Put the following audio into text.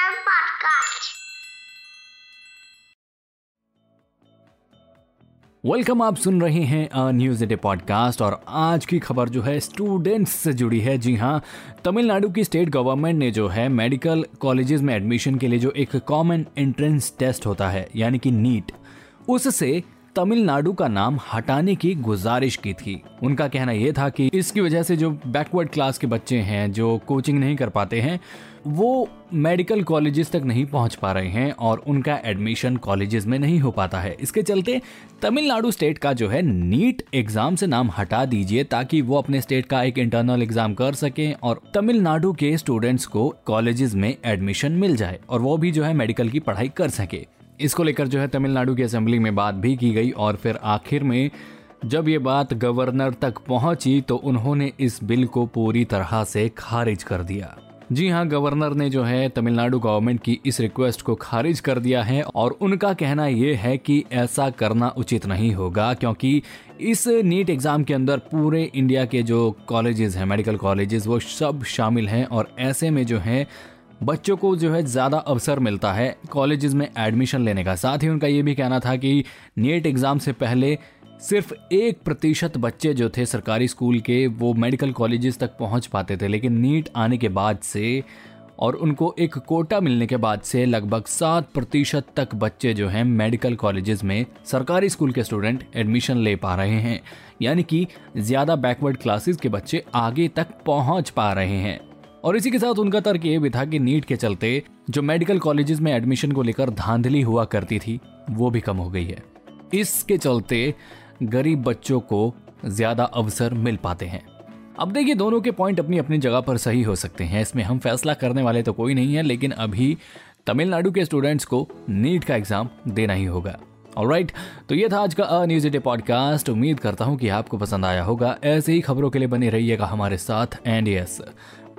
Original podcast. Welcome आप सुन रहे हैं न्यूज़ डे पॉडकास्ट और आज की खबर जो है स्टूडेंट्स से जुड़ी है जी हाँ तमिलनाडु की स्टेट गवर्नमेंट ने जो है मेडिकल कॉलेजेस में एडमिशन के लिए जो एक कॉमन एंट्रेंस टेस्ट होता है, यानी कि नीट उससे तमिलनाडु का नाम हटाने की गुजारिश की थी। उनका कहना यह था कि इसकी वजह से जो बैकवर्ड क्लास के बच्चे हैं, जो कोचिंग नहीं कर पाते हैं, वो मेडिकल कॉलेजेस तक नहीं पहुँच पा रहे हैं और उनका एडमिशन कॉलेजेस में नहीं हो पाता है। इसके चलते तमिलनाडु स्टेट का जो है नीट एग्ज़ाम से नाम हटा दीजिए ताकि वो अपने स्टेट का एक इंटरनल एग्ज़ाम कर सकें और तमिलनाडु के स्टूडेंट्स को कॉलेजेस में एडमिशन मिल जाए और वो भी जो है मेडिकल की पढ़ाई कर सके। इसको लेकर जो है तमिलनाडु की असेंबली में बात भी की गई और फिर आखिर में जब ये बात गवर्नर तक पहुँची तो उन्होंने इस बिल को पूरी तरह से खारिज कर दिया। जी हाँ गवर्नर ने जो है तमिलनाडु गवर्नमेंट की इस रिक्वेस्ट को खारिज कर दिया है और उनका कहना यह है कि ऐसा करना उचित नहीं होगा क्योंकि इस नीट एग्ज़ाम के अंदर पूरे इंडिया के जो कॉलेजेस हैं, मेडिकल कॉलेजेस, वो सब शामिल हैं और ऐसे में जो है बच्चों को जो है ज़्यादा अवसर मिलता है कॉलेजेस में एडमिशन लेने का। साथ ही उनका ये भी कहना था कि नेट एग्ज़ाम से पहले सिर्फ़ एक प्रतिशत बच्चे जो थे सरकारी स्कूल के, वो मेडिकल कॉलेजेस तक पहुँच पाते थे। लेकिन नीट आने के बाद से और उनको एक कोटा मिलने के बाद से लगभग सात प्रतिशत तक बच्चे जो हैं मेडिकल कॉलेजेस में सरकारी स्कूल के स्टूडेंट एडमिशन ले पा रहे हैं। यानी कि ज़्यादा बैकवर्ड क्लासेस के बच्चे आगे तक पहुँच पा रहे हैं। और इसी के साथ उनका तर्क ये भी था कि नीट के चलते जो मेडिकल कॉलेजेस में एडमिशन को लेकर धांधली हुआ करती थी वो भी कम हो गई है। इसके चलते गरीब बच्चों को ज़्यादा अवसर मिल पाते हैं। अब देखिए दोनों के पॉइंट अपनी अपनी जगह पर सही हो सकते हैं। इसमें हम फैसला करने वाले तो कोई नहीं है लेकिन अभी तमिलनाडु के स्टूडेंट्स को नीट का एग्ज़ाम देना ही होगा। राइट right, तो ये था आज का अ न्यूज़ डे पॉडकास्ट उम्मीद करता हूँ कि आपको पसंद आया होगा। ऐसे ही खबरों के लिए बने रहिएगा हमारे साथ and yes